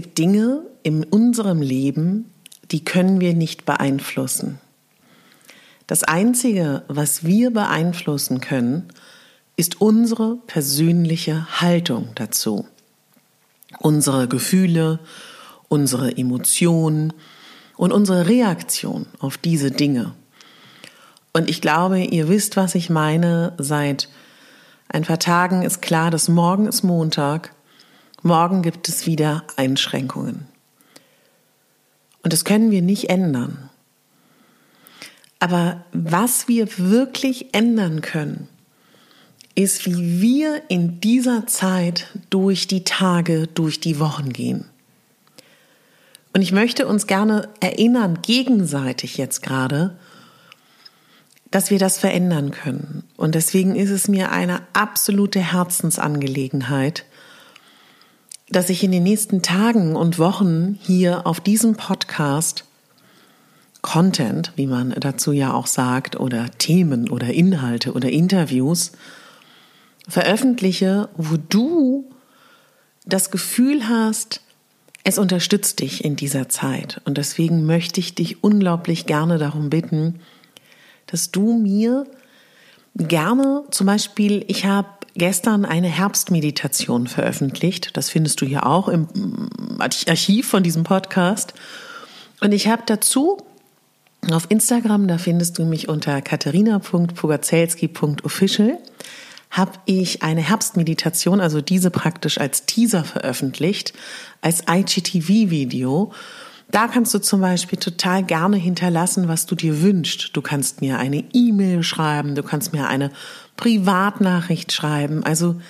Gibt Dinge in unserem Leben, die können wir nicht beeinflussen. Das Einzige, was wir beeinflussen können, ist unsere persönliche Haltung dazu. Unsere Gefühle, unsere Emotionen und unsere Reaktion auf diese Dinge. Und ich glaube, ihr wisst, was ich meine. Seit ein paar Tagen ist klar, dass morgen ist Montag Morgen gibt es wieder Einschränkungen. Und das können wir nicht ändern. Aber was wir wirklich ändern können, ist, wie wir in dieser Zeit durch die Tage, durch die Wochen gehen. Und ich möchte uns gerne erinnern, gegenseitig jetzt gerade, dass wir das verändern können. Und deswegen ist es mir eine absolute Herzensangelegenheit, dass ich in den nächsten Tagen und Wochen hier auf diesem Podcast Content, wie man dazu ja auch sagt, oder Themen oder Inhalte oder Interviews veröffentliche, wo du das Gefühl hast, es unterstützt dich in dieser Zeit. Und deswegen möchte ich dich unglaublich gerne darum bitten, dass du mir gerne zum Beispiel, ich habe gestern eine Herbstmeditation veröffentlicht. Das findest du ja auch im Archiv von diesem Podcast. Und ich habe dazu auf Instagram, da findest du mich unter katharina.pogacelski.official, habe ich eine Herbstmeditation, also diese praktisch als Teaser veröffentlicht, als IGTV-Video. Da kannst du zum Beispiel total gerne hinterlassen, was du dir wünschst. Du kannst mir eine E-Mail schreiben, du kannst mir eine Privatnachricht schreiben. Also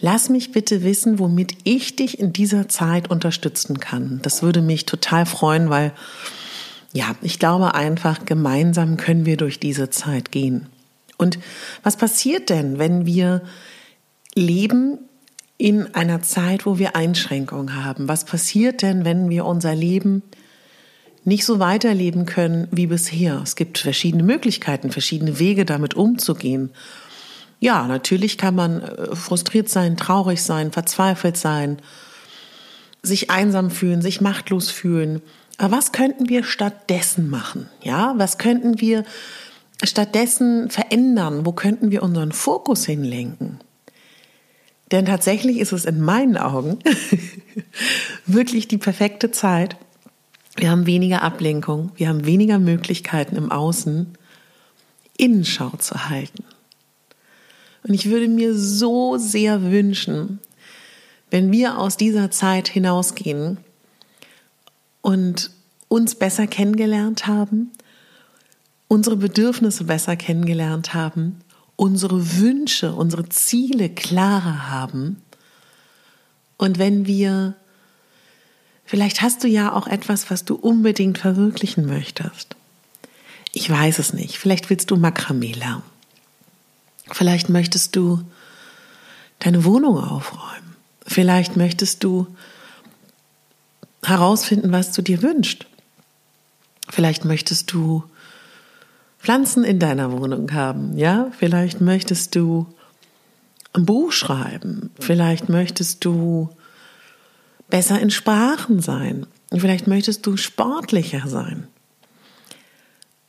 lass mich bitte wissen, womit ich dich in dieser Zeit unterstützen kann. Das würde mich total freuen, weil ja, ich glaube einfach, gemeinsam können wir durch diese Zeit gehen. Und was passiert denn, wenn wir leben in einer Zeit, wo wir Einschränkungen haben? Was passiert denn, wenn wir unser Leben nicht so weiterleben können wie bisher? Es gibt verschiedene Möglichkeiten, verschiedene Wege, damit umzugehen. Ja, natürlich kann man äh, frustriert sein, traurig sein, verzweifelt sein, sich einsam fühlen, sich machtlos fühlen. Aber was könnten wir stattdessen machen? Ja, was könnten wir stattdessen verändern? Wo könnten wir unseren Fokus hinlenken? Denn tatsächlich ist es in meinen Augen wirklich die perfekte Zeit. Wir haben weniger Ablenkung, wir haben weniger Möglichkeiten im Außen, Innenschau zu halten. Und ich würde mir so sehr wünschen, wenn wir aus dieser Zeit hinausgehen und uns besser kennengelernt haben, unsere Bedürfnisse besser kennengelernt haben unsere Wünsche, unsere Ziele klarer haben. Und wenn wir, vielleicht hast du ja auch etwas, was du unbedingt verwirklichen möchtest. Ich weiß es nicht. Vielleicht willst du Makramee lernen. Vielleicht möchtest du deine Wohnung aufräumen. Vielleicht möchtest du herausfinden, was du dir wünschst. Vielleicht möchtest du Pflanzen in deiner Wohnung haben, ja? Vielleicht möchtest du ein Buch schreiben. Vielleicht möchtest du besser in Sprachen sein. Vielleicht möchtest du sportlicher sein.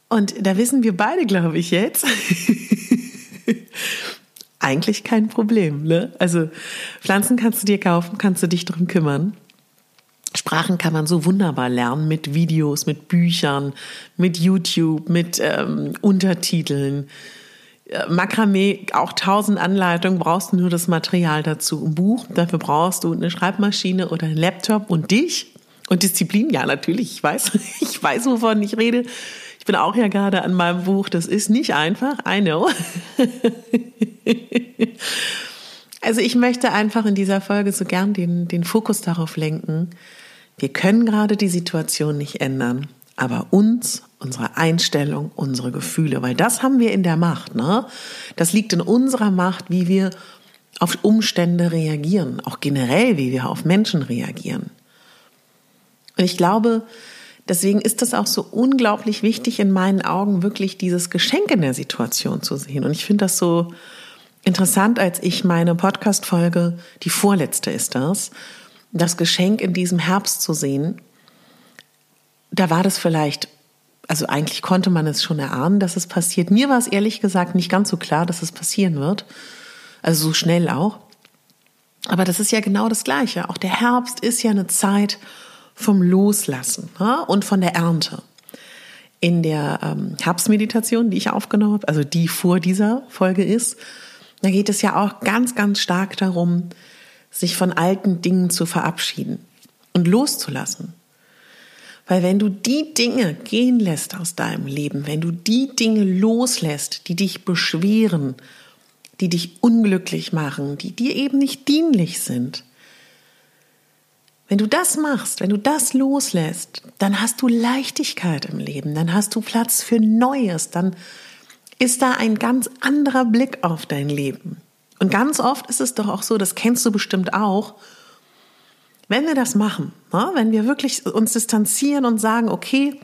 Und da wissen wir beide, glaube ich, jetzt, eigentlich kein Problem. Ne? Also Pflanzen kannst du dir kaufen, kannst du dich darum kümmern. Sprachen kann man so wunderbar lernen mit Videos, mit Büchern, mit YouTube, mit ähm, Untertiteln. Äh, Makramee, auch tausend Anleitungen, brauchst du nur das Material dazu. Ein Buch, dafür brauchst du eine Schreibmaschine oder einen Laptop und dich. Und Disziplin, ja, natürlich, ich weiß, ich weiß, wovon ich rede. Ich bin auch ja gerade an meinem Buch, das ist nicht einfach, I know. Also ich möchte einfach in dieser Folge so gern den, den Fokus darauf lenken, wir können gerade die Situation nicht ändern, aber uns, unsere Einstellung, unsere Gefühle, weil das haben wir in der Macht, ne? Das liegt in unserer Macht, wie wir auf Umstände reagieren, auch generell, wie wir auf Menschen reagieren. Und ich glaube, deswegen ist das auch so unglaublich wichtig in meinen Augen, wirklich dieses Geschenk in der Situation zu sehen. Und ich finde das so interessant, als ich meine Podcast-Folge, die vorletzte ist das, das Geschenk in diesem Herbst zu sehen, da war das vielleicht, also eigentlich konnte man es schon erahnen, dass es passiert. Mir war es ehrlich gesagt nicht ganz so klar, dass es passieren wird. Also so schnell auch. Aber das ist ja genau das Gleiche. Auch der Herbst ist ja eine Zeit vom Loslassen ja, und von der Ernte. In der ähm, Herbstmeditation, die ich aufgenommen habe, also die vor dieser Folge ist, da geht es ja auch ganz, ganz stark darum, sich von alten Dingen zu verabschieden und loszulassen. Weil wenn du die Dinge gehen lässt aus deinem Leben, wenn du die Dinge loslässt, die dich beschweren, die dich unglücklich machen, die dir eben nicht dienlich sind, wenn du das machst, wenn du das loslässt, dann hast du Leichtigkeit im Leben, dann hast du Platz für Neues, dann ist da ein ganz anderer Blick auf dein Leben. Und ganz oft ist es doch auch so, das kennst du bestimmt auch, wenn wir das machen, ne, wenn wir wirklich uns distanzieren und sagen, okay,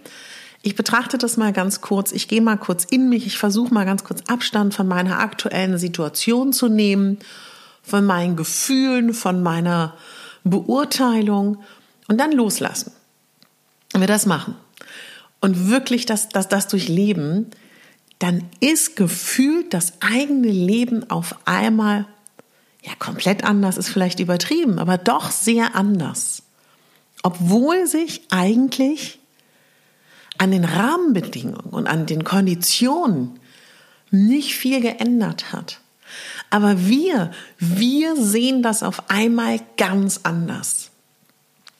ich betrachte das mal ganz kurz, ich gehe mal kurz in mich, ich versuche mal ganz kurz Abstand von meiner aktuellen Situation zu nehmen, von meinen Gefühlen, von meiner Beurteilung und dann loslassen. Wenn wir das machen und wirklich das, das, das durchleben, dann ist gefühlt das eigene Leben auf einmal, ja, komplett anders ist vielleicht übertrieben, aber doch sehr anders. Obwohl sich eigentlich an den Rahmenbedingungen und an den Konditionen nicht viel geändert hat. Aber wir, wir sehen das auf einmal ganz anders.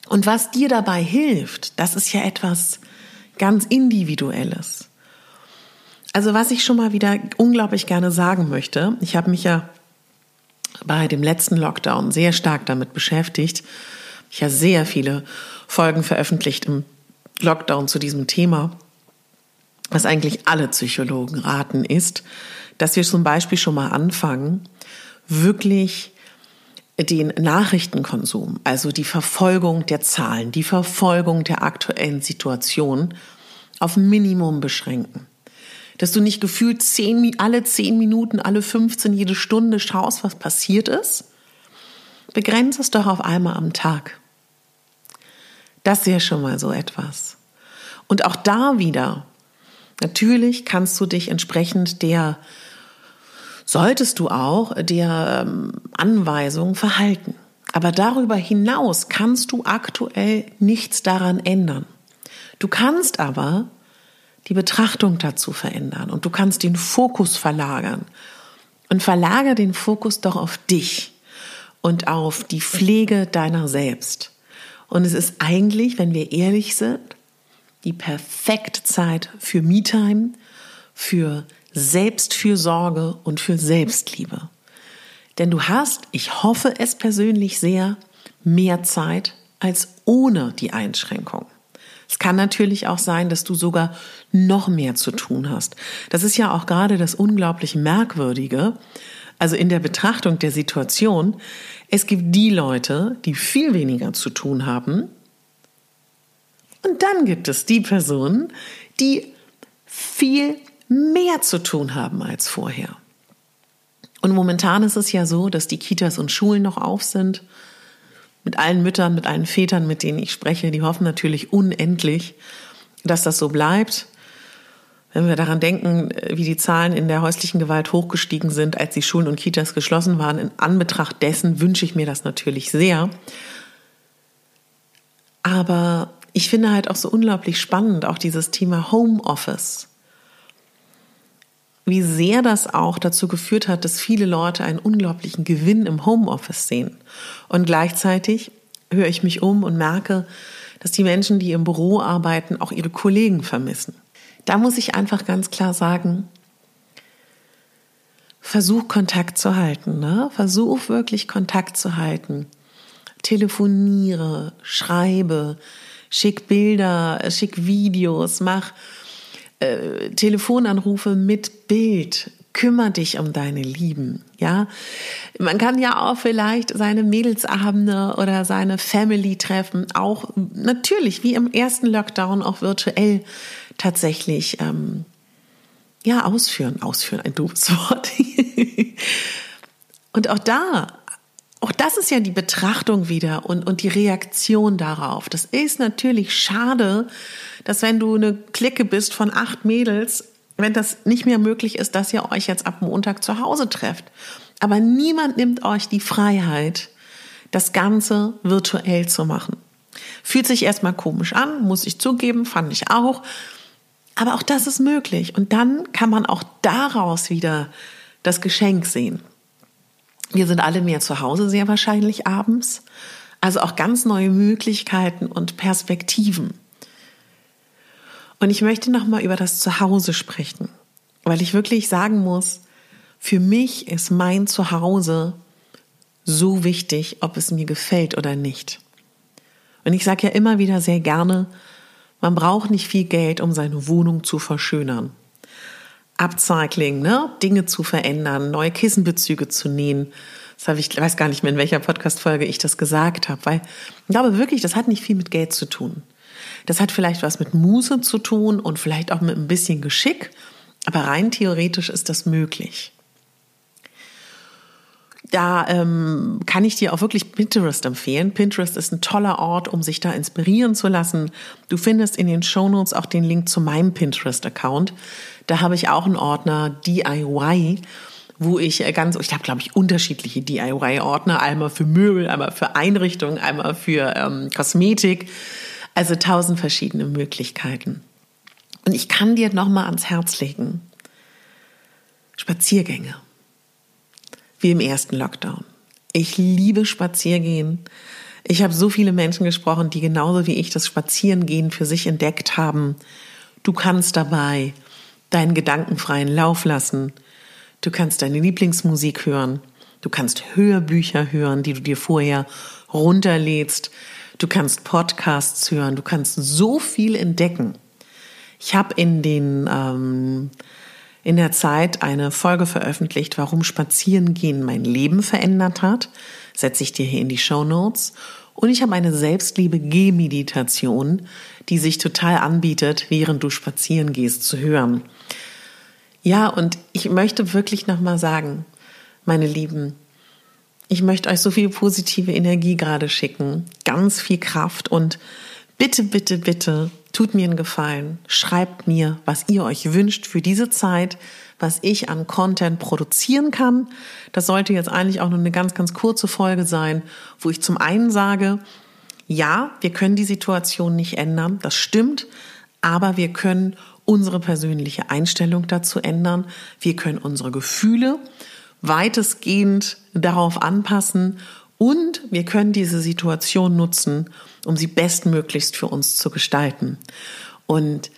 Und was dir dabei hilft, das ist ja etwas ganz Individuelles. Also was ich schon mal wieder unglaublich gerne sagen möchte, ich habe mich ja bei dem letzten Lockdown sehr stark damit beschäftigt. Ich habe sehr viele Folgen veröffentlicht im Lockdown zu diesem Thema, was eigentlich alle Psychologen raten ist, dass wir zum Beispiel schon mal anfangen, wirklich den Nachrichtenkonsum, also die Verfolgung der Zahlen, die Verfolgung der aktuellen Situation auf Minimum beschränken dass du nicht gefühlt zehn, alle zehn Minuten, alle 15, jede Stunde schaust, was passiert ist. Begrenze es doch auf einmal am Tag. Das wäre schon mal so etwas. Und auch da wieder, natürlich kannst du dich entsprechend der, solltest du auch der ähm, Anweisung verhalten. Aber darüber hinaus kannst du aktuell nichts daran ändern. Du kannst aber die Betrachtung dazu verändern und du kannst den Fokus verlagern. Und verlagere den Fokus doch auf dich und auf die Pflege deiner selbst. Und es ist eigentlich, wenn wir ehrlich sind, die perfekte Zeit für Me-Time, für Selbstfürsorge und für Selbstliebe. Denn du hast, ich hoffe es persönlich sehr, mehr Zeit als ohne die Einschränkung. Es kann natürlich auch sein, dass du sogar noch mehr zu tun hast. Das ist ja auch gerade das unglaublich Merkwürdige. Also in der Betrachtung der Situation, es gibt die Leute, die viel weniger zu tun haben. Und dann gibt es die Personen, die viel mehr zu tun haben als vorher. Und momentan ist es ja so, dass die Kitas und Schulen noch auf sind. Mit allen Müttern, mit allen Vätern, mit denen ich spreche, die hoffen natürlich unendlich, dass das so bleibt. Wenn wir daran denken, wie die Zahlen in der häuslichen Gewalt hochgestiegen sind, als die Schulen und Kitas geschlossen waren, in Anbetracht dessen wünsche ich mir das natürlich sehr. Aber ich finde halt auch so unglaublich spannend, auch dieses Thema Homeoffice. Wie sehr das auch dazu geführt hat, dass viele Leute einen unglaublichen Gewinn im Homeoffice sehen. Und gleichzeitig höre ich mich um und merke, dass die Menschen, die im Büro arbeiten, auch ihre Kollegen vermissen. Da muss ich einfach ganz klar sagen, versuch Kontakt zu halten, ne? Versuch wirklich Kontakt zu halten telefoniere, schreibe, schick Bilder, schick Videos, mach äh, Telefonanrufe mit Bild, kümmer dich um deine Lieben, ja. Man kann ja auch vielleicht seine Mädelsabende oder seine Family-Treffen auch natürlich wie im ersten Lockdown auch virtuell tatsächlich ähm, ja ausführen, ausführen, ein doofes Wort. Und auch da auch das ist ja die Betrachtung wieder und, und die Reaktion darauf. Das ist natürlich schade, dass wenn du eine Clique bist von acht Mädels, wenn das nicht mehr möglich ist, dass ihr euch jetzt ab Montag zu Hause trefft. Aber niemand nimmt euch die Freiheit, das Ganze virtuell zu machen. Fühlt sich erstmal komisch an, muss ich zugeben, fand ich auch. Aber auch das ist möglich. Und dann kann man auch daraus wieder das Geschenk sehen. Wir sind alle mehr zu Hause sehr wahrscheinlich abends. Also auch ganz neue Möglichkeiten und Perspektiven. Und ich möchte noch mal über das Zuhause sprechen, weil ich wirklich sagen muss, für mich ist mein Zuhause so wichtig, ob es mir gefällt oder nicht. Und ich sage ja immer wieder sehr gerne, man braucht nicht viel Geld, um seine Wohnung zu verschönern. Upcycling, ne? Dinge zu verändern, neue Kissenbezüge zu nähen. Das habe ich, weiß gar nicht mehr, in welcher Podcast-Folge ich das gesagt habe, weil ich glaube wirklich, das hat nicht viel mit Geld zu tun. Das hat vielleicht was mit Muße zu tun und vielleicht auch mit ein bisschen Geschick, aber rein theoretisch ist das möglich. Da ähm, kann ich dir auch wirklich Pinterest empfehlen. Pinterest ist ein toller Ort, um sich da inspirieren zu lassen. Du findest in den Shownotes auch den Link zu meinem Pinterest-Account. Da habe ich auch einen Ordner DIY, wo ich äh, ganz, ich habe glaube ich unterschiedliche DIY-Ordner, einmal für Möbel, einmal für Einrichtungen, einmal für ähm, Kosmetik. Also tausend verschiedene Möglichkeiten. Und ich kann dir nochmal ans Herz legen. Spaziergänge. Wie im ersten Lockdown. Ich liebe Spaziergehen. Ich habe so viele Menschen gesprochen, die genauso wie ich das Spazierengehen für sich entdeckt haben. Du kannst dabei deinen gedankenfreien Lauf lassen. Du kannst deine Lieblingsmusik hören. Du kannst Hörbücher hören, die du dir vorher runterlädst. Du kannst Podcasts hören. Du kannst so viel entdecken. Ich habe in den ähm, in der Zeit eine Folge veröffentlicht, warum Spazierengehen mein Leben verändert hat. Setze ich dir hier in die Show Notes. Und ich habe eine Selbstliebe-Gehmeditation, die sich total anbietet, während du spazieren gehst, zu hören. Ja, und ich möchte wirklich nochmal sagen, meine Lieben, ich möchte euch so viel positive Energie gerade schicken, ganz viel Kraft und bitte, bitte, bitte, tut mir einen Gefallen, schreibt mir, was ihr euch wünscht für diese Zeit, was ich an Content produzieren kann. Das sollte jetzt eigentlich auch nur eine ganz, ganz kurze Folge sein, wo ich zum einen sage, ja, wir können die Situation nicht ändern, das stimmt, aber wir können unsere persönliche Einstellung dazu ändern. Wir können unsere Gefühle weitestgehend darauf anpassen und wir können diese Situation nutzen, um sie bestmöglichst für uns zu gestalten. Und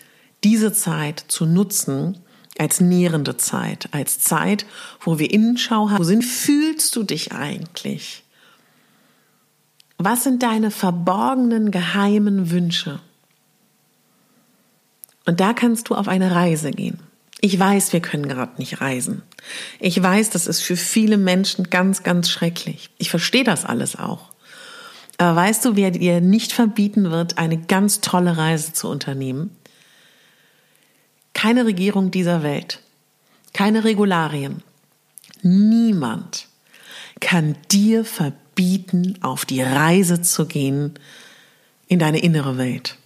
diese Zeit zu nutzen als nährende Zeit, als Zeit, wo wir Innenschau haben. Wo sind, fühlst du dich eigentlich? Was sind deine verborgenen, geheimen Wünsche? Und da kannst du auf eine Reise gehen. Ich weiß, wir können gerade nicht reisen. Ich weiß, das ist für viele Menschen ganz, ganz schrecklich. Ich verstehe das alles auch. Aber weißt du, wer dir nicht verbieten wird, eine ganz tolle Reise zu unternehmen? Keine Regierung dieser Welt, keine Regularien, niemand kann dir verbieten, auf die Reise zu gehen in deine innere Welt.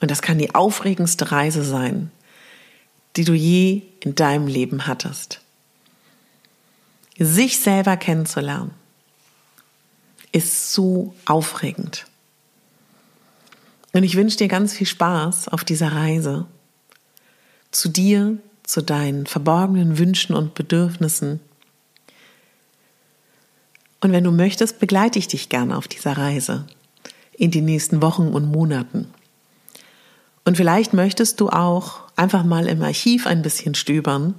Und das kann die aufregendste Reise sein, die du je in deinem Leben hattest. Sich selber kennenzulernen ist so aufregend. Und ich wünsche dir ganz viel Spaß auf dieser Reise zu dir, zu deinen verborgenen Wünschen und Bedürfnissen. Und wenn du möchtest, begleite ich dich gerne auf dieser Reise in die nächsten Wochen und Monaten. Und vielleicht möchtest du auch einfach mal im Archiv ein bisschen stöbern.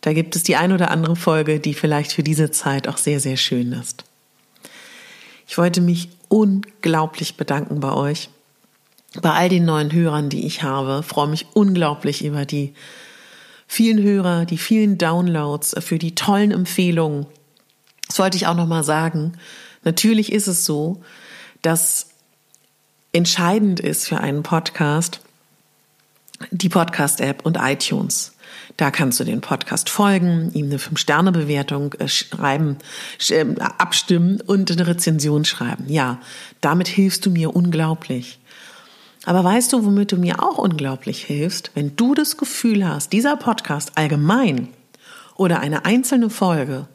Da gibt es die ein oder andere Folge, die vielleicht für diese Zeit auch sehr, sehr schön ist. Ich wollte mich unglaublich bedanken bei euch bei all den neuen Hörern, die ich habe, freue mich unglaublich über die vielen Hörer, die vielen Downloads, für die tollen Empfehlungen. Das wollte ich auch noch mal sagen. Natürlich ist es so, dass entscheidend ist für einen Podcast die Podcast-App und iTunes. Da kannst du den Podcast folgen, ihm eine 5-Sterne-Bewertung äh, schreiben, äh, abstimmen und eine Rezension schreiben. Ja, damit hilfst du mir unglaublich. Aber weißt du, womit du mir auch unglaublich hilfst? Wenn du das Gefühl hast, dieser Podcast allgemein oder eine einzelne Folge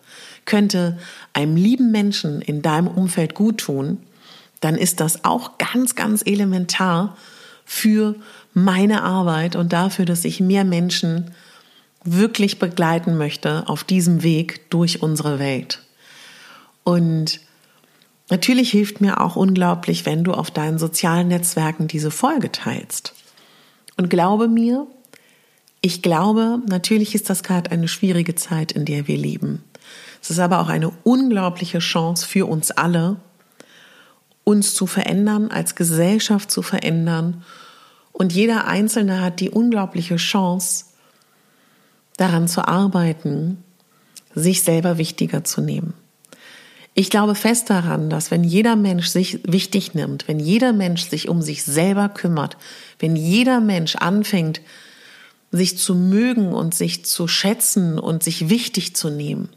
könnte einem lieben Menschen in deinem Umfeld gut tun, dann ist das auch ganz, ganz elementar für meine Arbeit und dafür, dass ich mehr Menschen wirklich begleiten möchte auf diesem Weg durch unsere Welt. Und Natürlich hilft mir auch unglaublich, wenn du auf deinen sozialen Netzwerken diese Folge teilst. Und glaube mir, ich glaube, natürlich ist das gerade eine schwierige Zeit, in der wir leben. Es ist aber auch eine unglaubliche Chance für uns alle, uns zu verändern, als Gesellschaft zu verändern. Und jeder Einzelne hat die unglaubliche Chance, daran zu arbeiten, sich selber wichtiger zu nehmen. Ich glaube fest daran, dass wenn jeder Mensch sich wichtig nimmt, wenn jeder Mensch sich um sich selber kümmert, wenn jeder Mensch anfängt, sich zu mögen und sich zu schätzen und sich wichtig zu nehmen,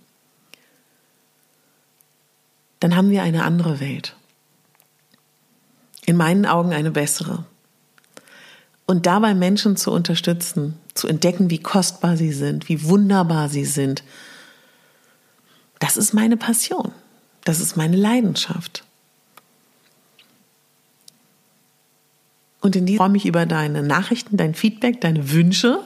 dann haben wir eine andere Welt. In meinen Augen eine bessere. Und dabei Menschen zu unterstützen, zu entdecken, wie kostbar sie sind, wie wunderbar sie sind, das ist meine Passion. Das ist meine Leidenschaft. Und in diesem freue ich mich über deine Nachrichten, dein Feedback, deine Wünsche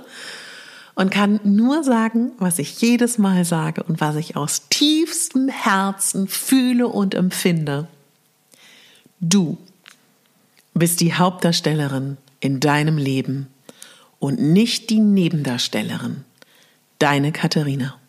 und kann nur sagen, was ich jedes Mal sage und was ich aus tiefstem Herzen fühle und empfinde. Du bist die Hauptdarstellerin in deinem Leben und nicht die Nebendarstellerin. Deine Katharina.